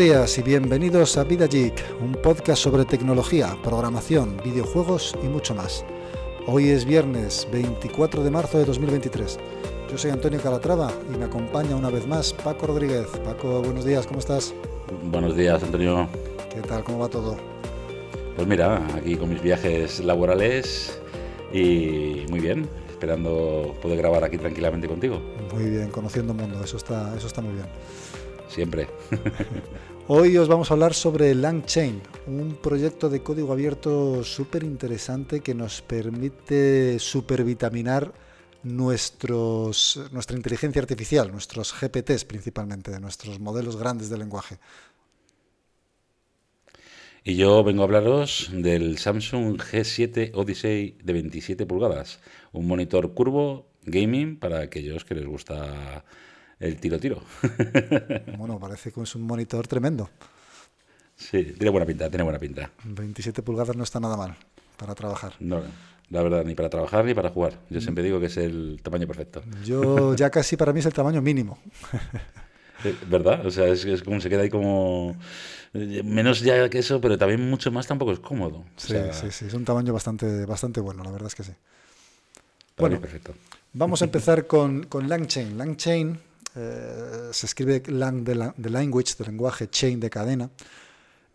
días y bienvenidos a Vida Geek, un podcast sobre tecnología, programación, videojuegos y mucho más. Hoy es viernes 24 de marzo de 2023. Yo soy Antonio Calatrava y me acompaña una vez más Paco Rodríguez. Paco, buenos días, ¿cómo estás? Buenos días, Antonio. ¿Qué tal? ¿Cómo va todo? Pues mira, aquí con mis viajes laborales y muy bien, esperando poder grabar aquí tranquilamente contigo. Muy bien, conociendo mundo, eso está, eso está muy bien. Siempre. Hoy os vamos a hablar sobre LangChain, un proyecto de código abierto súper interesante que nos permite supervitaminar nuestros, nuestra inteligencia artificial, nuestros GPTs principalmente, nuestros modelos grandes de lenguaje. Y yo vengo a hablaros del Samsung G7 Odyssey de 27 pulgadas, un monitor curvo gaming para aquellos que les gusta el tiro-tiro. bueno, parece que es un monitor tremendo. Sí, tiene buena pinta, tiene buena pinta. 27 pulgadas no está nada mal para trabajar. No, la verdad, ni para trabajar ni para jugar. Yo siempre digo que es el tamaño perfecto. Yo ya casi para mí es el tamaño mínimo. Eh, ¿Verdad? O sea, es, como se queda ahí como eh, menos ya que eso, pero también mucho más tampoco es cómodo. Sí, sí, sí, es un tamaño bastante, bastante bueno, la verdad es que sí. Bueno, perfecto. Vamos a empezar con, con LangChain. LangChain eh, se escribe lang de, language, de lenguaje, chain de cadena,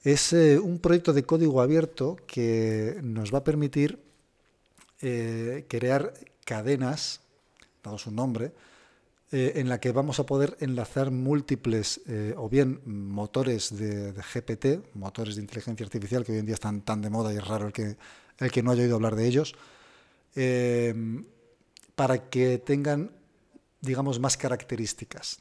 es eh, un proyecto de código abierto que nos va a permitir eh, crear cadenas, dado su nombre, en la que vamos a poder enlazar múltiples o bien motores de, GPT, motores de inteligencia artificial que hoy en día están tan de moda y es raro el que, el que no haya oído hablar de ellos, para que tengan digamos, más características.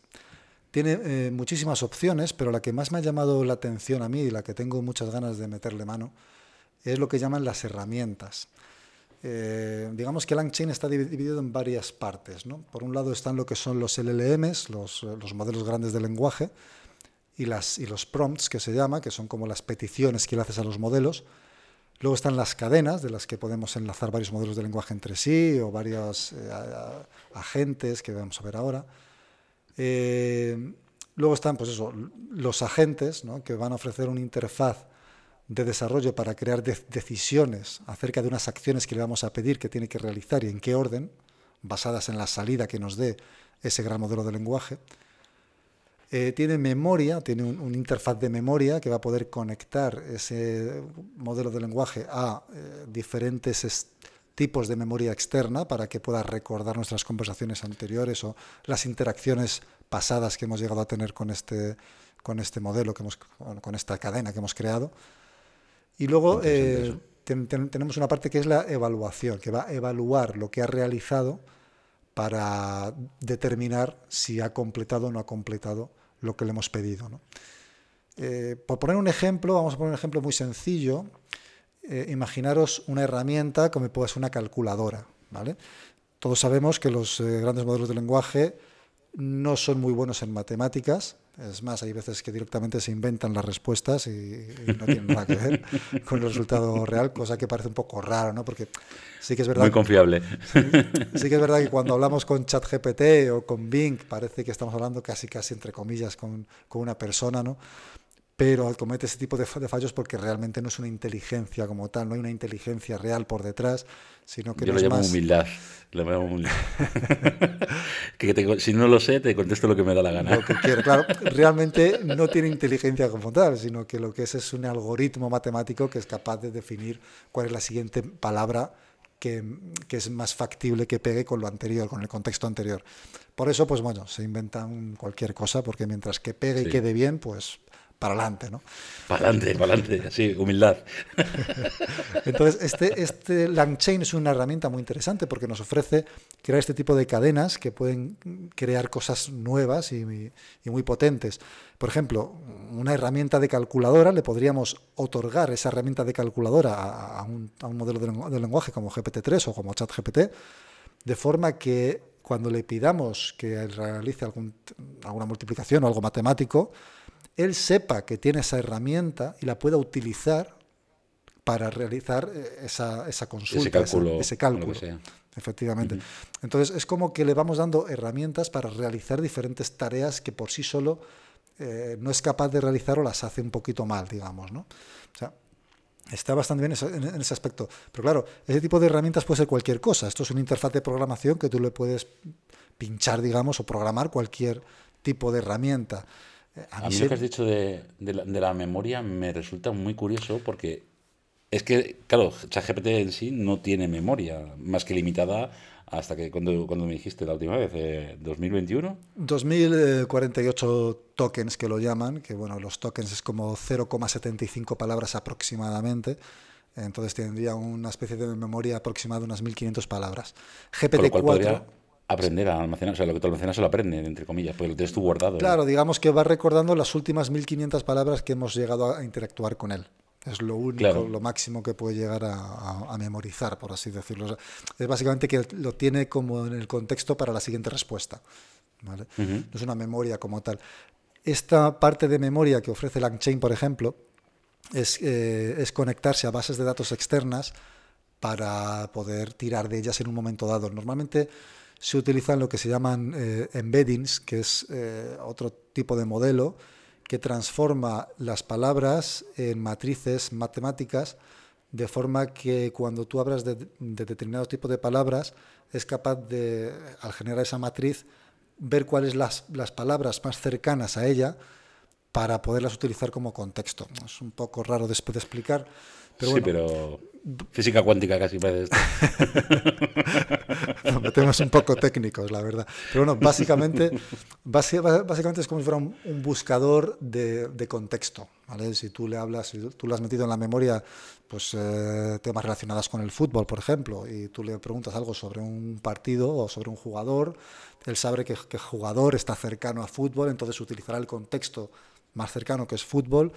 Tiene eh, muchísimas opciones, pero la que más me ha llamado la atención a mí y la que tengo muchas ganas de meterle mano es lo que llaman las herramientas. Eh, digamos que LangChain está dividido en varias partes. ¿no? Por un lado están lo que son los LLMs, los, los modelos grandes de lenguaje, y, las, y los prompts, que se llama, que son como las peticiones que le haces a los modelos. Luego están las cadenas, de las que podemos enlazar varios modelos de lenguaje entre sí o varios eh, agentes que vamos a ver ahora. Eh, luego están pues eso, los agentes que van a ofrecer una interfaz de desarrollo para crear decisiones acerca de unas acciones que le vamos a pedir que tiene que realizar y en qué orden, basadas en la salida que nos dé ese gran modelo de lenguaje. Eh, tiene memoria, tiene un, interfaz de memoria que va a poder conectar ese modelo de lenguaje a eh, diferentes tipos de memoria externa para que pueda recordar nuestras conversaciones anteriores o las interacciones pasadas que hemos llegado a tener con este, con este modelo, que hemos, con esta cadena que hemos creado. Y luego eh, tenemos una parte que es la evaluación, que va a evaluar lo que ha realizado para determinar si ha completado o no ha completado lo que le hemos pedido. Eh, por poner un ejemplo, vamos a poner un ejemplo muy sencillo. Eh, imaginaros una herramienta como puede ser una calculadora. ¿vale? Todos sabemos que los eh, grandes modelos de lenguaje no son muy buenos en matemáticas. Es más, hay veces que directamente se inventan las respuestas y, no tienen nada que ver con el resultado real, cosa que parece un poco raro, ¿no? Porque sí que es verdad. Muy confiable. Sí, que es verdad que cuando hablamos con ChatGPT o con Bing, parece que estamos hablando casi, casi entre comillas con, con una persona, ¿no? pero comete ese tipo de fallos porque realmente no es una inteligencia como tal, no hay una inteligencia real por detrás, sino que Yo no lo llamo humildad. Lo llamo humildad. que si no lo sé, te contesto lo que me da la gana. Lo que quiero. Claro, realmente no tiene inteligencia como tal, sino que lo que es es un algoritmo matemático que es capaz de definir cuál es la siguiente palabra que, que, es más factible que pegue con lo anterior, con el contexto anterior. Por eso, pues bueno, se inventan cualquier cosa, porque mientras que pegue y quede bien, pues para adelante, ¿no? Para adelante, para adelante, así, humildad. Entonces, este, este LangChain es una herramienta muy interesante porque nos ofrece crear este tipo de cadenas que pueden crear cosas nuevas y, muy potentes. Por ejemplo, una herramienta de calculadora, le podríamos otorgar esa herramienta de calculadora a, un, modelo de, lenguaje como GPT-3 o como ChatGPT, de forma que cuando le pidamos que realice alguna multiplicación o algo matemático, él sepa que tiene esa herramienta y la pueda utilizar para realizar eh, esa, esa consulta, ese cálculo. Efectivamente. Entonces es como que le vamos dando herramientas para realizar diferentes tareas que por sí solo eh, no es capaz de realizar o las hace un poquito mal, digamos, ¿no? O sea, está bastante bien en, ese aspecto. Pero claro, ese tipo de herramientas puede ser cualquier cosa. Esto es una interfaz de programación que tú le puedes pinchar, digamos, o programar cualquier tipo de herramienta. A mí, lo que has dicho de, la, memoria me resulta muy curioso porque es que, claro, ChatGPT en sí no tiene memoria más que limitada hasta que cuando, cuando me dijiste la última vez, eh, 2021. 2048 tokens que lo llaman, que bueno, los tokens es como 0,75 palabras aproximadamente. Entonces tendría una especie de memoria aproximada de unas 1500 palabras. GPT-4 aprender a almacenar, o sea, lo que tú almacenas se lo aprende, entre comillas, porque lo tienes tú guardado. Claro, digamos que va recordando las últimas 1500 palabras que hemos llegado a interactuar con él. Es lo único, lo máximo que puede llegar a, memorizar, por así decirlo. es básicamente que lo tiene como en el contexto para la siguiente respuesta. No es una memoria como tal. Esta parte de memoria que ofrece Langchain, por ejemplo, es, eh, es conectarse a bases de datos externas para poder tirar de ellas en un momento dado. Normalmente se utilizan lo que se llaman eh, embeddings, que es eh, otro tipo de modelo que transforma las palabras en matrices matemáticas de forma que cuando tú hablas de, de determinado tipo de palabras es capaz de, al generar esa matriz, ver cuáles las, las palabras más cercanas a ella para poderlas utilizar como contexto. Es un poco raro después de explicar. Pero sí, pero física cuántica casi parece esto. Nos metemos un poco técnicos, la verdad. Pero bueno, básicamente, básicamente es como si fuera un, buscador de, contexto. ¿vale? Si tú le hablas, si tú le has metido en la memoria pues, eh, temas relacionados con el fútbol, por ejemplo, y tú le preguntas algo sobre un partido o sobre un jugador, él sabe que, que jugador está cercano a fútbol, entonces utilizará el contexto más cercano que es fútbol,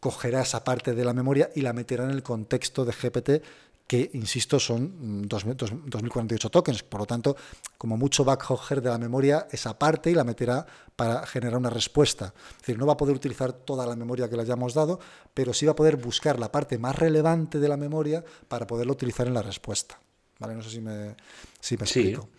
cogerá esa parte de la memoria y la meterá en el contexto de GPT que, insisto, son 2048 tokens. Por lo tanto, como mucho va a coger de la memoria esa parte y la meterá para generar una respuesta. Es decir, no va a poder utilizar toda la memoria que le hayamos dado, pero sí va a poder buscar la parte más relevante de la memoria para poderlo utilizar en la respuesta. ¿Vale? No sé si me, si me explico.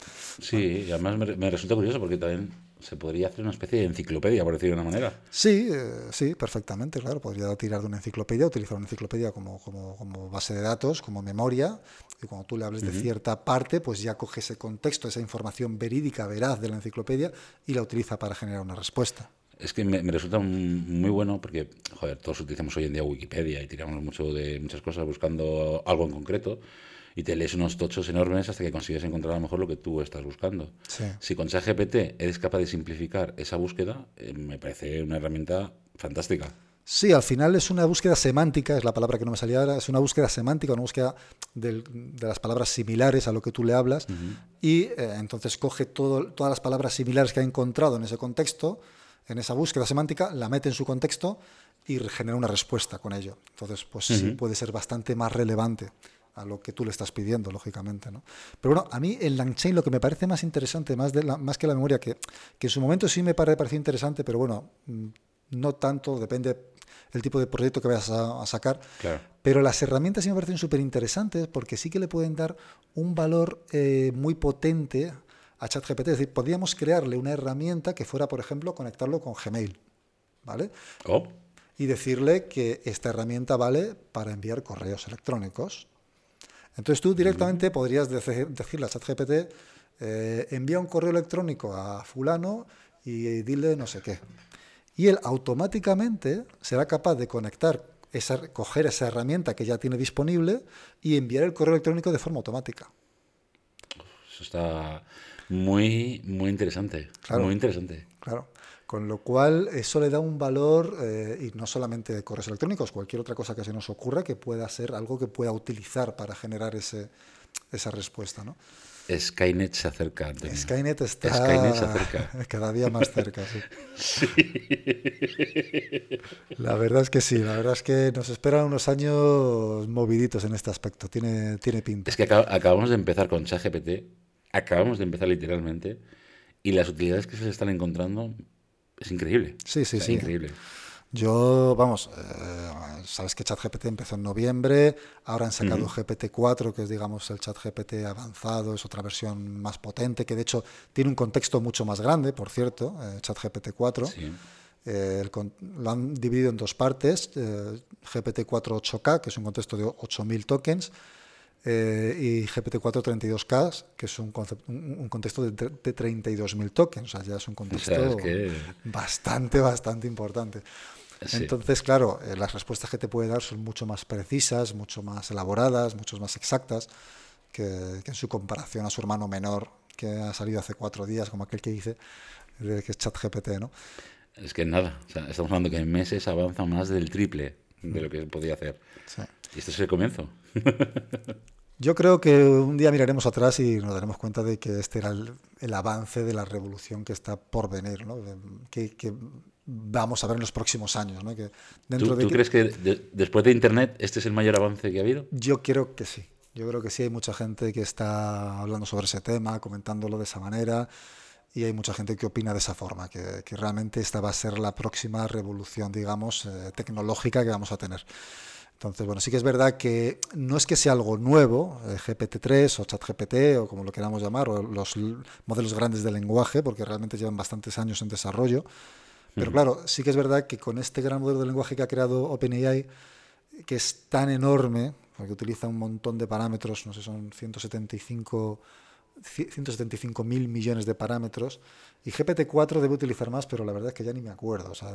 Sí, y además me resulta curioso porque también se podría hacer una especie de enciclopedia, por decirlo de una manera. Sí, eh, sí, perfectamente, claro. Podría tirar de una enciclopedia, utilizar una enciclopedia como, como, base de datos, como memoria, y cuando tú le hables de cierta parte, pues ya coge ese contexto, esa información verídica, veraz de la enciclopedia, y la utiliza para generar una respuesta. Es que me, resulta muy bueno porque, joder, todos utilizamos hoy en día Wikipedia y tiramos mucho de muchas cosas buscando algo en concreto y te lees unos tochos enormes hasta que consigues encontrar a lo mejor lo que tú estás buscando. Si con ChatGPT eres capaz de simplificar esa búsqueda, eh, me parece una herramienta fantástica. Sí, al final es una búsqueda semántica, es la palabra que no me salía ahora, es una búsqueda semántica, una búsqueda de, las palabras similares a lo que tú le hablas y eh, entonces coge todo, todas las palabras similares que ha encontrado en ese contexto, en esa búsqueda semántica, la mete en su contexto y genera una respuesta con ello. Entonces, pues sí, puede ser bastante más relevante a lo que tú le estás pidiendo, lógicamente. ¿no? Pero bueno, a mí en Langchain lo que me parece más interesante, más, de la, más que la memoria, que, que en su momento sí me pareció interesante, pero bueno, mm, no tanto, depende el tipo de proyecto que vayas a, sacar. Pero las herramientas sí me parecen súper interesantes porque sí que le pueden dar un valor eh, muy potente a ChatGPT. Es decir, podríamos crearle una herramienta que fuera, por ejemplo, conectarlo con Gmail. ¿Vale? Oh. Y decirle que esta herramienta vale para enviar correos electrónicos entonces tú directamente podrías decirle a ChatGPT, eh, envía un correo electrónico a fulano y dile no sé qué. Y él automáticamente será capaz de conectar, esa, coger esa herramienta que ya tiene disponible y enviar el correo electrónico de forma automática. Eso está muy, muy interesante. muy interesante. Claro. Con lo cual, eso le da un valor, eh, y no solamente de correos electrónicos, cualquier otra cosa que se nos ocurra que pueda ser algo que pueda utilizar para generar ese, esa respuesta. ¿no? Skynet se acerca. Skynet está cada día más cerca. Sí. La verdad es que sí, la verdad es que nos esperan unos años moviditos en este aspecto, tiene, tiene pinta. Es que acabamos de empezar con ChatGPT, acabamos de empezar literalmente, y las utilidades que se están encontrando es increíble. Sí, sí, sí. Increíble. Yo, vamos, eh, sabes que ChatGPT empezó en noviembre, ahora han sacado GPT-4, que es, digamos, el ChatGPT avanzado, es otra versión más potente, que de hecho tiene un contexto mucho más grande, por cierto, eh, ChatGPT-4. Eh, lo han dividido en dos partes, GPT-4 8K, que es un contexto de 8.000 tokens, y GPT-4 32K, que es un, un, contexto de, de 32.000 tokens. O sea, ya es un contexto bastante, bastante importante. Entonces, claro, eh, las respuestas que te puede dar son mucho más precisas, mucho más elaboradas, mucho más exactas que, en su comparación a su hermano menor que ha salido hace cuatro días, como aquel que dice, que es ChatGPT, ¿no? Es que nada, estamos hablando que en meses avanza más del triple de lo que podía hacer. Y este es el comienzo. Yo creo que un día miraremos atrás y nos daremos cuenta de que este era el, avance de la revolución que está por venir, ¿no? que, vamos a ver en los próximos años. ¿no? Que dentro ¿Tú, crees que después de Internet este es el mayor avance que ha habido? Yo creo que sí. Yo creo que sí, hay mucha gente que está hablando sobre ese tema, comentándolo de esa manera, y hay mucha gente que opina de esa forma, que, que realmente esta va a ser la próxima revolución, digamos, eh, tecnológica que vamos a tener. Entonces, bueno, sí que es verdad que no es que sea algo nuevo, eh, GPT-3 o ChatGPT o como lo queramos llamar, o los modelos grandes de lenguaje, porque realmente llevan bastantes años en desarrollo, pero claro, sí que es verdad que con este gran modelo de lenguaje que ha creado OpenAI, que es tan enorme, porque utiliza un montón de parámetros, no sé, son 175 175 mil millones de parámetros y GPT-4 debe utilizar más, pero la verdad es que ya ni me acuerdo. O sea,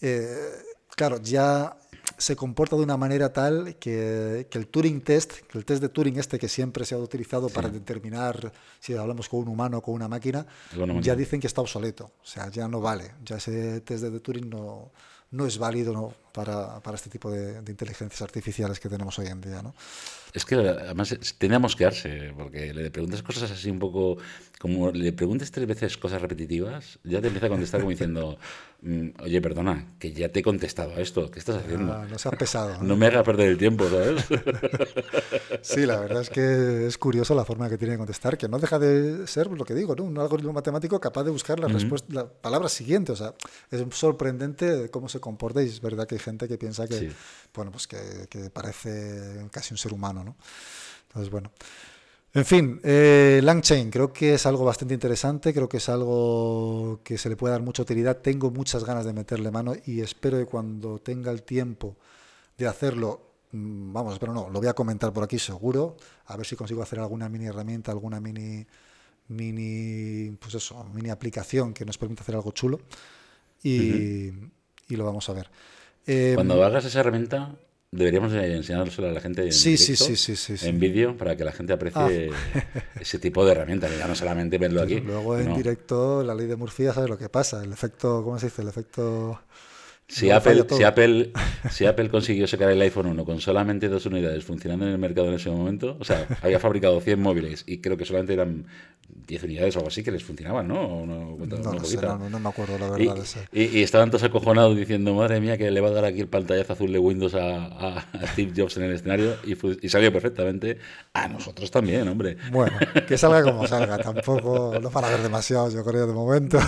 eh, claro, ya se comporta de una manera tal que, el Turing test, que el test de Turing este que siempre se ha utilizado para determinar si hablamos con un humano o con una máquina, ya dicen que está obsoleto, o sea, ya no vale, ya ese test de Turing no, no es válido para, para, este tipo de, de, inteligencias artificiales que tenemos hoy en día. ¿no? Es que además teníamos que quedarse, porque le preguntas cosas así un poco, como le preguntes tres veces cosas repetitivas, ya te empieza a contestar como diciendo, mm, oye, perdona, que ya te he contestado a esto, ¿qué estás haciendo? Ah, no, se ha pesado. ¿no? me haga perder el tiempo, ¿sabes? sí, la verdad es que es curioso la forma que tiene de contestar, que no deja de ser lo que digo, ¿no? un algoritmo matemático capaz de buscar la, respuesta, la palabra siguiente. O sea, es sorprendente cómo se comporta y es verdad que hay gente que piensa que, bueno, pues que, que parece casi un ser humano. Entonces, bueno. En fin, eh, Langchain creo que es algo bastante interesante, creo que es algo que se le puede dar mucha utilidad. Tengo muchas ganas de meterle mano y espero que cuando tenga el tiempo de hacerlo, mm, vamos, pero no, lo voy a comentar por aquí seguro, a ver si consigo hacer alguna mini herramienta, alguna mini, mini, pues eso, mini aplicación que nos permita hacer algo chulo y, y lo vamos a ver. Cuando em, hagas esa herramienta, Deberíamos enseñárselo a la gente en, sí, en vídeo para que la gente aprecie ah. ese tipo de herramientas, ya no solamente verlo aquí. Luego en directo, la ley de Murphy, sabe lo que pasa, el efecto, ¿cómo se dice? El efecto... Si Apple, si, Apple, si Apple consiguió sacar el iPhone 1 con solamente dos unidades funcionando en el mercado en ese momento, o sea, había fabricado 100 móviles y creo que solamente eran 10 unidades o algo así que les funcionaban, ¿no? no, no, me acuerdo la verdad. Y, y, estaban todos acojonados diciendo, madre mía, que le va a dar aquí el pantallazo azul de Windows a, Steve Jobs en el escenario y, y, salió perfectamente. A nosotros también, hombre. Bueno, que salga como salga, tampoco lo van a ver demasiado, yo creo, de momento.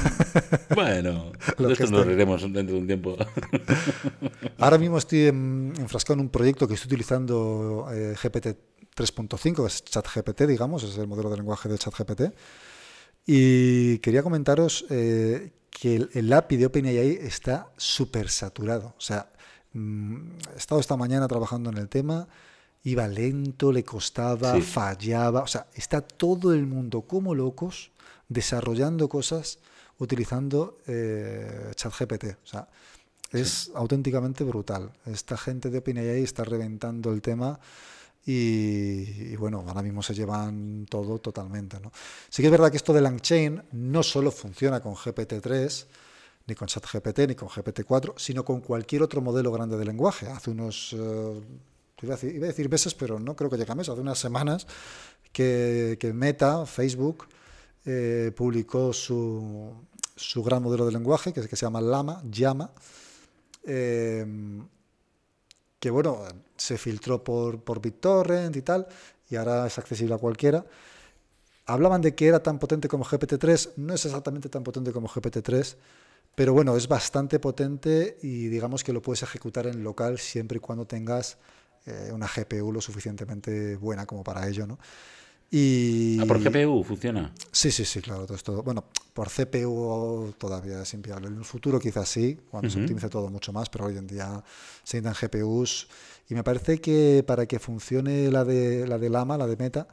Bueno, de esto nos reiremos dentro de un tiempo. Ahora mismo estoy enfrascado en un proyecto que estoy utilizando eh, GPT 3.5, que es ChatGPT, digamos, es el modelo de lenguaje de ChatGPT. Y quería comentaros eh, que el, API de OpenAI está súper saturado. O sea, mm, he estado esta mañana trabajando en el tema, iba lento, le costaba, fallaba. O sea, está todo el mundo como locos desarrollando cosas utilizando eh, ChatGPT. O sea, es auténticamente brutal. Esta gente de OpenAI está reventando el tema y, bueno, ahora mismo se llevan todo totalmente. ¿no? Sí que es verdad que esto de Langchain no solo funciona con GPT-3, ni con ChatGPT, ni con GPT-4, sino con cualquier otro modelo grande de lenguaje. Hace unos, eh, iba, a decir, meses, pero no creo que llegue a meses, hace unas semanas que, Meta, Facebook, eh, publicó su, su, gran modelo de lenguaje, que, que se llama Llama, Llama, eh, que bueno, se filtró por, por BitTorrent y tal, y ahora es accesible a cualquiera. Hablaban de que era tan potente como GPT-3, no es exactamente tan potente como GPT-3, pero bueno, es bastante potente y digamos que lo puedes ejecutar en local siempre y cuando tengas eh, una GPU lo suficientemente buena como para ello, ¿no? Y... Ah, por GPU funciona. Sí, sí, sí, claro. Todo esto, bueno, por CPU todavía es inviable. En el futuro quizás sí, cuando se optimice todo mucho más, pero hoy en día se necesitan GPUs. Y me parece que para que funcione la de, la de Lama, la de Meta,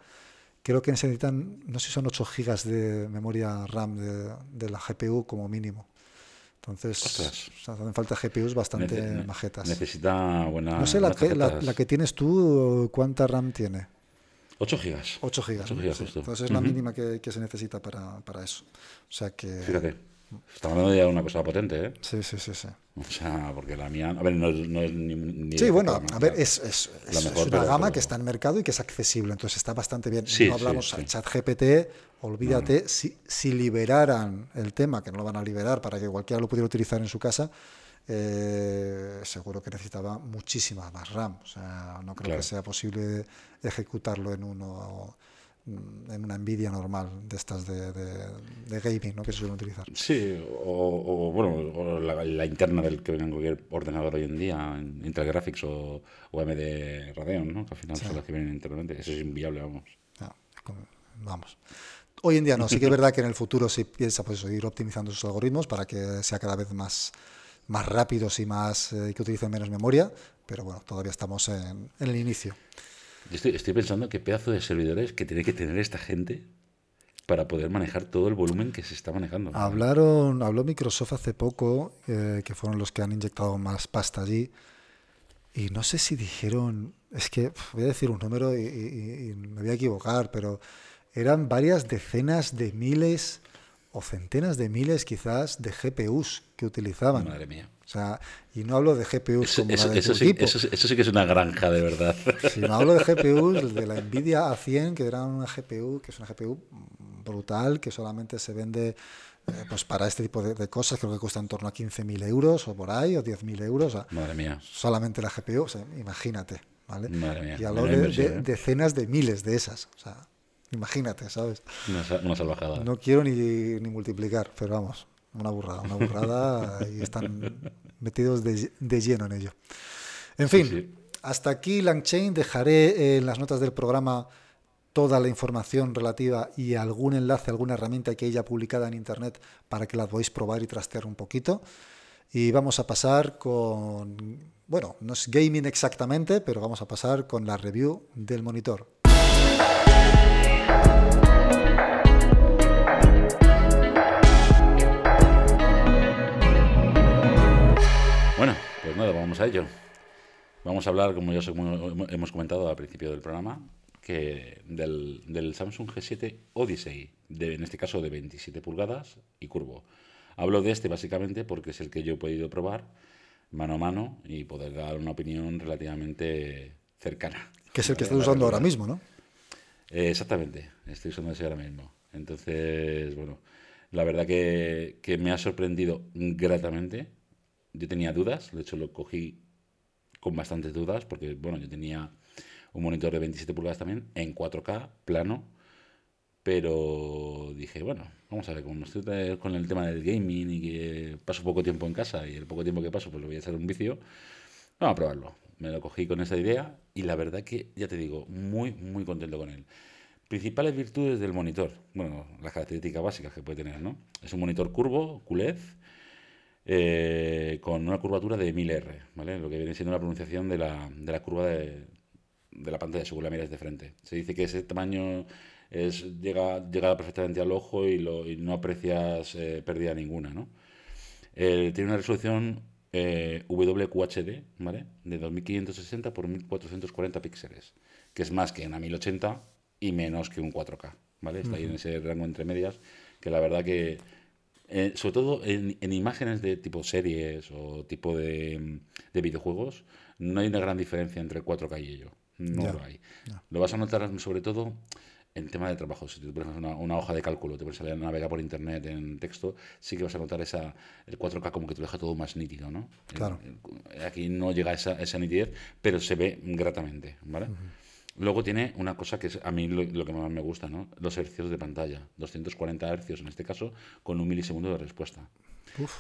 creo que necesitan, no sé si son 8 GB de memoria RAM de, de la GPU como mínimo. Entonces, Ostras. hacen falta GPUs bastante Nece- majetas. Necesita buena. No sé, la que, la, la que tienes tú, ¿cuánta RAM tiene? 8 gigas. 8 gigas. 8 ¿no? gigas Sí. justo. Entonces es la mínima que, que se necesita para, para eso. O sea que... Fíjate. Estamos hablando de una cosa potente, ¿eh? Sí, sí, sí, sí. O sea, porque la mía. A ver, no es, no es ni. ni Sí, bueno, a ver, es, es, es- mejor, es una pero- gama pero- que está en mercado y que es accesible, entonces está bastante bien. Sí, no hablamos sí. al chat GPT, olvídate, si, si liberaran el tema, que no lo van a liberar para que cualquiera lo pudiera utilizar en su casa, eh, seguro que necesitaba muchísima más RAM. O sea, no creo Claro. que sea posible ejecutarlo en uno mm, en una Nvidia normal de estas de, de- de gaming ¿no? que se suelen utilizar. Sí, o, o, bueno, o la, la interna del que viene en cualquier ordenador hoy en día, Intel Graphics o, o AMD Radeon, ¿no? Que al final son las que vienen internamente. Eso es inviable, vamos. Con- vamos. Hoy en día no, sí que es verdad que en el futuro sí piensa pues, ir optimizando sus algoritmos para que sea cada vez más, más rápidos y más eh, que utilicen menos memoria, pero bueno, todavía estamos en, en el inicio. Estoy, estoy pensando qué pedazo de servidores que tiene que tener esta gente para poder manejar todo el volumen que se está manejando. Hablaron, habló Microsoft hace poco, eh, que fueron los que han inyectado más pasta allí, y no sé si dijeron, es que voy a decir un número y, y- y me voy a equivocar, pero eran varias decenas de miles o centenas de miles quizás de GPUs que utilizaban. Madre mía. O sea, y no hablo de GPUs Eso, como eso- la de eso sí, equipo. eso sí- eso sí que es una granja, de verdad. Si no hablo de GPUs, de la Nvidia A100, que era una GPU, que es una GPU brutal, que solamente se vende eh, pues para este tipo de, de cosas, creo que cuesta en torno a 15.000 euros o por ahí, o 10.000 euros. o sea, Madre mía. solamente la GPU, o sea, imagínate, ¿vale? Madre mía, Y hablo de, de- ¿eh? decenas de miles de esas, o sea, imagínate, ¿sabes? Una, una salvajada. No quiero ni, ni multiplicar, pero vamos, una burrada, una burrada y están metidos de, de lleno en ello. En fin, sí. hasta aquí Langchain. Dejaré en las notas del programa toda la información relativa y algún enlace, alguna herramienta que haya publicada en internet para que la podáis probar y trastear un poquito. Y vamos a pasar con, bueno, no es gaming exactamente, pero vamos a pasar con la review del monitor. Pues nada, vamos a ello. Vamos a hablar, como ya os hemos comentado al principio del programa, que del, del Samsung G7 Odyssey, de, en este caso de 27 pulgadas y curvo. Hablo de este básicamente porque es el que yo he podido probar mano a mano y poder dar una opinión relativamente cercana. Que es el que estás usando ahora mismo, ¿no? Eh, exactamente, estoy usando ese ahora mismo. Entonces, bueno, la verdad que, que me ha sorprendido gratamente. Yo tenía dudas, de hecho lo cogí con bastantes dudas, porque, bueno, yo tenía un monitor de 27 pulgadas también, en 4K, plano, pero dije, bueno, vamos a ver, como estoy con el tema del gaming y que paso poco tiempo en casa y el poco tiempo que paso, pues lo voy a echar un vicio, Vamos a probarlo. Me lo cogí con esa idea y la verdad que, ya te digo, muy, muy contento con él. Principales virtudes del monitor. Bueno, las características básicas que puede tener, ¿no? Es un monitor curvo, QLED, eh, con una curvatura de 1000R, ¿vale? Lo que viene siendo la pronunciación de la, de la curva de, de la pantalla según la miras de frente. Se dice que ese tamaño es, llega, llega perfectamente al ojo y, lo, y no aprecias eh, pérdida ninguna, ¿no? Eh, tiene una resolución WQHD, ¿vale? De 2560 por 1440 píxeles, que es más que una 1080 y menos que un 4K, ¿vale? Está ahí en ese rango entre medias, que la verdad que, eh, sobre todo en, en imágenes de tipo series o tipo de, de videojuegos, no hay una gran diferencia entre 4K y ello. No lo hay. Lo vas a notar sobre todo en tema de trabajo. Si tú pones una, una hoja de cálculo, te pones a navegar por internet en texto, sí que vas a notar esa, el 4K como que te lo deja todo más nítido, ¿no? Claro. el- aquí no llega a esa, esa nitidez, pero se ve gratamente, ¿vale? Luego tiene una cosa que es a mí lo, lo que más me gusta, ¿no? Los hercios de pantalla. 240 hercios en este caso, con un milisegundo de respuesta.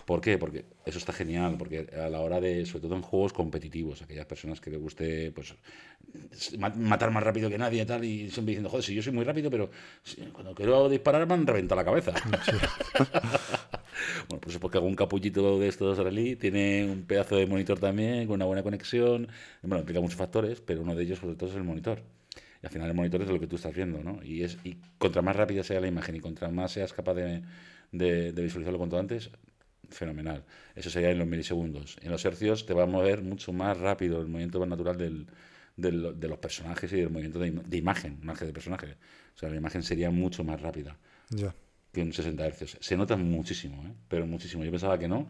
¿Por qué? Porque eso está genial, porque a la hora de, sobre todo en juegos competitivos, aquellas personas que les guste pues matar más rápido que nadie y tal, y siempre diciendo, joder, si yo soy muy rápido, pero cuando quiero disparar me han reventado la cabeza. bueno, pues es porque algún capullito de estos rally tiene un pedazo de monitor también, con una buena conexión, bueno, implica muchos factores, pero uno de ellos sobre todo es el monitor. Y al final el monitor es lo que tú estás viendo, ¿no? Y, es, y contra más rápida sea la imagen y contra más seas capaz de, de, de visualizarlo cuanto antes, fenomenal. Eso sería en los milisegundos. En los hercios te va a mover mucho más rápido el movimiento natural del, de los personajes y del movimiento de, imagen, más que de personaje. O sea, la imagen sería mucho más rápida ya. Que un 60 hercios. Se nota muchísimo, ¿eh? pero muchísimo. Yo pensaba que no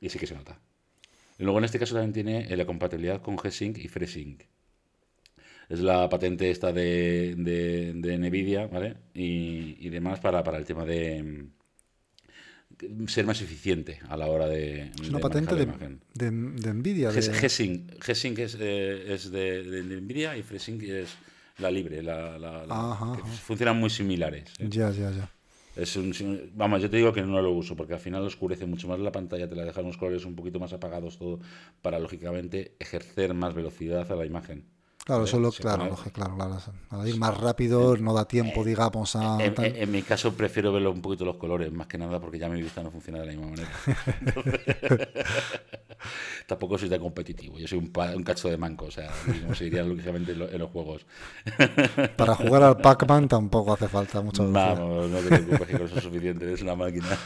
y sí que se nota. Luego en este caso también tiene la compatibilidad con G-Sync y FreeSync. Es la patente esta de, de, NVIDIA, ¿vale? Y, y demás para, para el tema de, ser más eficiente a la hora de. Es una patente de, de, Nvidia. G-Sync, es, eh, es de, de, Nvidia y FreeSync es la libre. La, la, Funcionan muy similares. ¿eh? Ya, ya, ya. Es un, vamos, yo te digo que no lo uso porque al final oscurece mucho más la pantalla, te la deja unos colores un poquito más apagados todo para lógicamente ejercer más velocidad a la imagen. Claro, solo, claro, claro, claro, ir más rápido no da tiempo, digamos, a... En, mi caso prefiero verlo un poquito los colores, más que nada porque ya mi vista no funciona de la misma manera. tampoco soy tan competitivo, yo soy un, un cacho de manco, o sea, como se diría lógicamente en, los juegos. Para jugar al Pac-Man tampoco hace falta mucho. Vamos, no te preocupes que con eso es suficiente, es una máquina.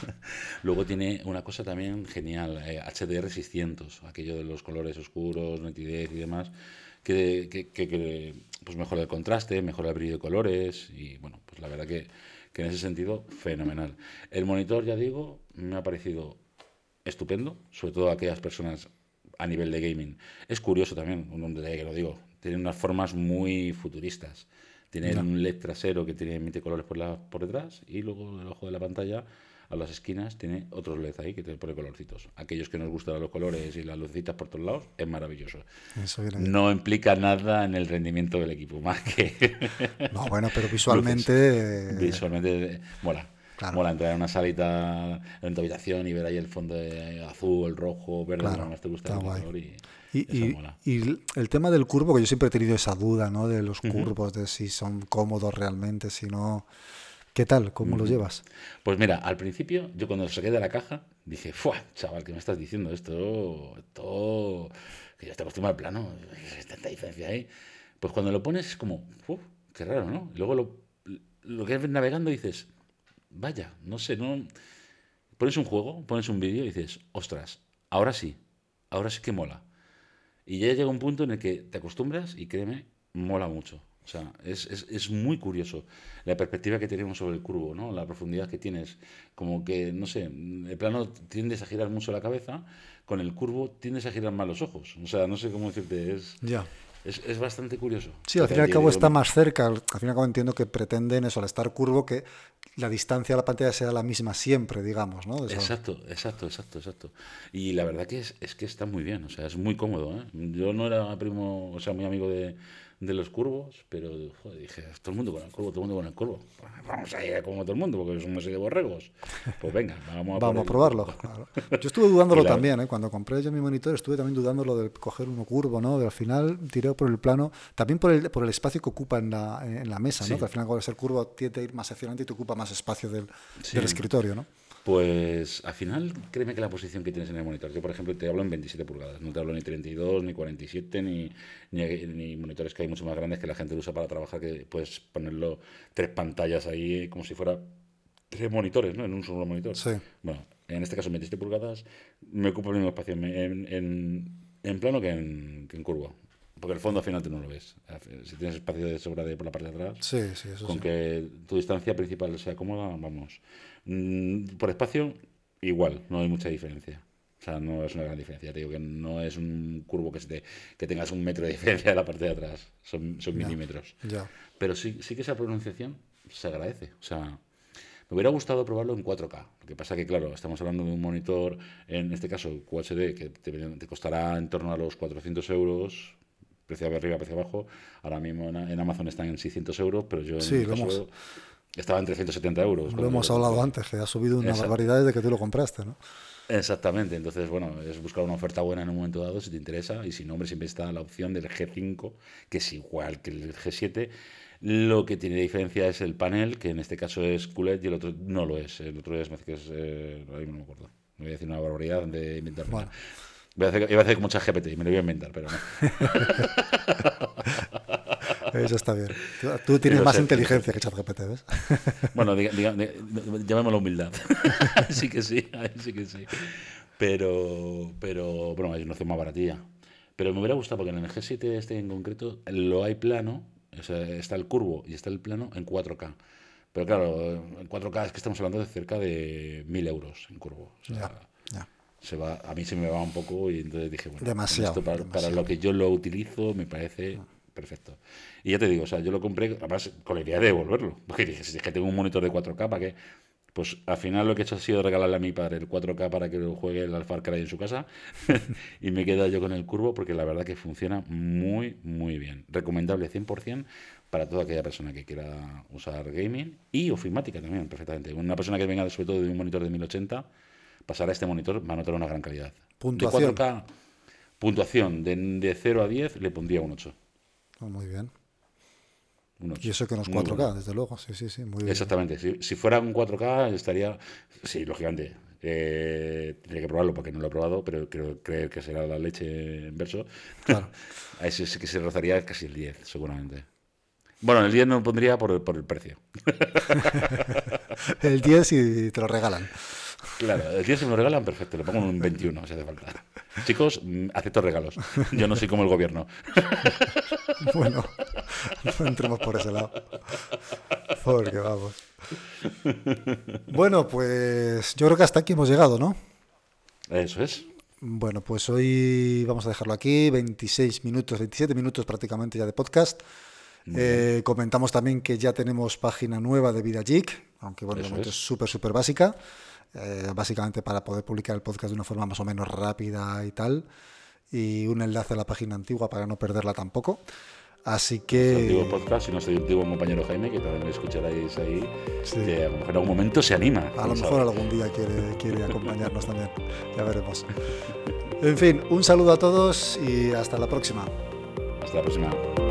Luego tiene una cosa también genial, HDR 600, aquello de los colores oscuros, nitidez y demás que, pues mejora el contraste, mejora el brillo de colores y bueno, pues la verdad que, que, en ese sentido fenomenal. El monitor, ya digo, me ha parecido estupendo, sobre todo a aquellas personas a nivel de gaming. Es curioso también, un detalle que lo digo, tiene unas formas muy futuristas. Tiene un LED trasero que tiene emite colores por, la, por detrás y luego el ojo de la pantalla a las esquinas tiene otros LEDs ahí que te pone colorcitos. Aquellos que nos gustan los colores y las lucecitas por todos lados, es maravilloso. no implica nada en el rendimiento del equipo, más que... no, bueno, pero visualmente... visualmente eh, mola. Mola entrar en una salita, en tu habitación y ver ahí el fondo azul, el rojo, verde, claro, más te gusta el color y... Y, y, el tema del curvo, que yo siempre he tenido esa duda, ¿no? De los curvos, de si son cómodos realmente, si no. ¿Qué tal? ¿Cómo lo llevas? Pues mira, al principio, yo cuando lo saqué de la caja, dije, ¡fua! Chaval, ¿qué me estás diciendo? Esto, todo, que ya te acostumbras al plano, tanta diferencia ahí. Pues cuando lo pones es como, ¡uf! Qué raro, ¿no? Y luego lo, lo que ves navegando dices, vaya, no sé, no. Pones un juego, pones un vídeo y dices, ostras, ahora sí, ahora sí que mola. Y ya llega un punto en el que te acostumbras y créeme, mola mucho. O sea, es, es, es, muy curioso la perspectiva que tenemos sobre el curvo, ¿no? La profundidad que tienes. Como que, no sé, el plano tiendes a girar mucho la cabeza, con el curvo tiendes a girar más los ojos. O sea, no sé cómo decirte, es... Ya. Es, es, bastante curioso. Sí, al fin y al cabo está más cerca. Al fin y al cabo entiendo que pretenden eso, al estar curvo, que la distancia a la pantalla sea la misma siempre, digamos, ¿no? Exacto, exacto, exacto, exacto. Y la verdad que es, es que está muy bien, o sea, es muy cómodo. ¿eh? Yo no era primo, o sea, muy amigo de, de los curvos, pero joder, dije, todo el mundo con el curvo, todo el mundo con el curvo. Vamos a ir como todo el mundo, porque somos de borregos. Pues venga, vamos a, vamos a probarlo. Yo estuve dudándolo también, ¿eh? cuando compré yo mi monitor, estuve también dudándolo de coger uno curvo, ¿no? De al final tiré por el plano, también por el, por el espacio que ocupa en la, en la mesa, ¿no? Que al final, cuando ser curvo, tiene que ir más hacia adelante y te ocupa más espacio del, del escritorio, ¿no? Pues al final, créeme que la posición que tienes en el monitor, yo por ejemplo te hablo en 27 pulgadas, no te hablo ni 32, ni 47, ni, ni, monitores que hay mucho más grandes que la gente usa para trabajar, que puedes ponerlo tres pantallas ahí como si fuera tres monitores, ¿no? En un solo monitor. Sí. Bueno, en este caso 27 pulgadas me ocupa el mismo espacio en, en, en plano que en, que en curva. Porque el fondo al final tú no lo ves. Si tienes espacio de sobra de por la parte de atrás, sí, sí, eso con que tu distancia principal sea cómoda, vamos. Mm, por espacio, igual, no hay mucha diferencia. O sea, no es una gran diferencia. Te digo que no es un curvo que, se que tengas un metro de diferencia de la parte de atrás. Son, son milímetros. Ya. Pero sí, sí que esa pronunciación se agradece. O sea, me hubiera gustado probarlo en 4K. Lo que pasa que, claro, estamos hablando de un monitor, en este caso QHD, que te, te costará en torno a los 400 euros, precio arriba, precio abajo. Ahora mismo en, Amazon están en 600 euros, pero yo en sí, caso, estaba en 370 euros. Lo hemos hablado antes, que ha subido una barbaridad desde que tú lo compraste, ¿no? Exactamente, entonces, bueno, es buscar una oferta buena en un momento dado si te interesa, y si no, hombre, siempre está la opción del G5, que es igual que el G7. Lo que tiene diferencia es el panel, que en este caso es QLED y el otro no lo es. El otro es, que es, eh, no me acuerdo. Me voy a decir una barbaridad de inventar. Bueno. Voy a hacer, iba a hacer como GPT y me lo voy a inventar, pero no. Eso está bien. Tú, tienes más inteligencia que ChatGPT, ¿ves? Bueno, diga, llamémoslo humildad. sí que sí, sí que sí. Pero, pero bueno, es una opción más baratilla. Pero me hubiera gustado porque en el G7 este en concreto lo hay plano, está el curvo y está el plano en 4K. Pero claro, en 4K es que estamos hablando de cerca de 1000 euros en curvo. ya, Se va, a mí se me va un poco y entonces dije, bueno, demasiado, para, para, lo que yo lo utilizo me parece perfecto. Y ya te digo, o sea, yo lo compré, además, con la idea de devolverlo. Porque dije, si es que tengo un monitor de 4K, ¿para qué? Pues al final lo que he hecho ha sido regalarle a mi padre el 4K para que lo juegue el Alpha Cry en su casa. y me he quedado yo con el curvo porque la verdad que funciona muy, muy bien. Recomendable 100% para toda aquella persona que quiera usar gaming y ofimática también, perfectamente. Una persona que venga sobre todo de un monitor de 1080, pasar a este monitor va a notar una gran calidad. Puntuación. De 4K, puntuación de, de 0 a 10 le pondría un 8. Oh, muy bien. y eso que no es 4K, desde luego, sí, sí, sí, muy bien. Exactamente, si, fuera un 4K estaría, sí, lógicamente, eh, tendría que probarlo porque no lo he probado, pero creo creer que será la leche en verso. Claro. a ese sí que se rozaría casi el 10, seguramente. Bueno, el 10 no lo pondría por, por el precio. el 10 si te lo regalan. Claro, el 10 si me lo regalan, perfecto, le pongo un 21 si hace falta. Chicos, mm, acepto regalos. Yo no soy como el gobierno. Bueno, no entremos por ese lado. Porque vamos. Bueno, pues yo creo que hasta aquí hemos llegado, ¿no? Eso es. Bueno, pues hoy vamos a dejarlo aquí, 26 minutos, 27 minutos prácticamente ya de podcast. Eh, comentamos también que ya tenemos página nueva de Vida aunque bueno, es súper, súper básica. Eh, básicamente para poder publicar el podcast de una forma más o menos rápida y tal. Y un enlace a la página antigua para no perderla tampoco. Así que. antiguo podcast y nuestro antiguo compañero Jaime, que también lo escucharéis ahí, que a lo mejor en algún momento se anima. A lo mejor algún día quiere, quiere acompañarnos también. Ya veremos. En fin, un saludo a todos y hasta la próxima. Hasta la próxima.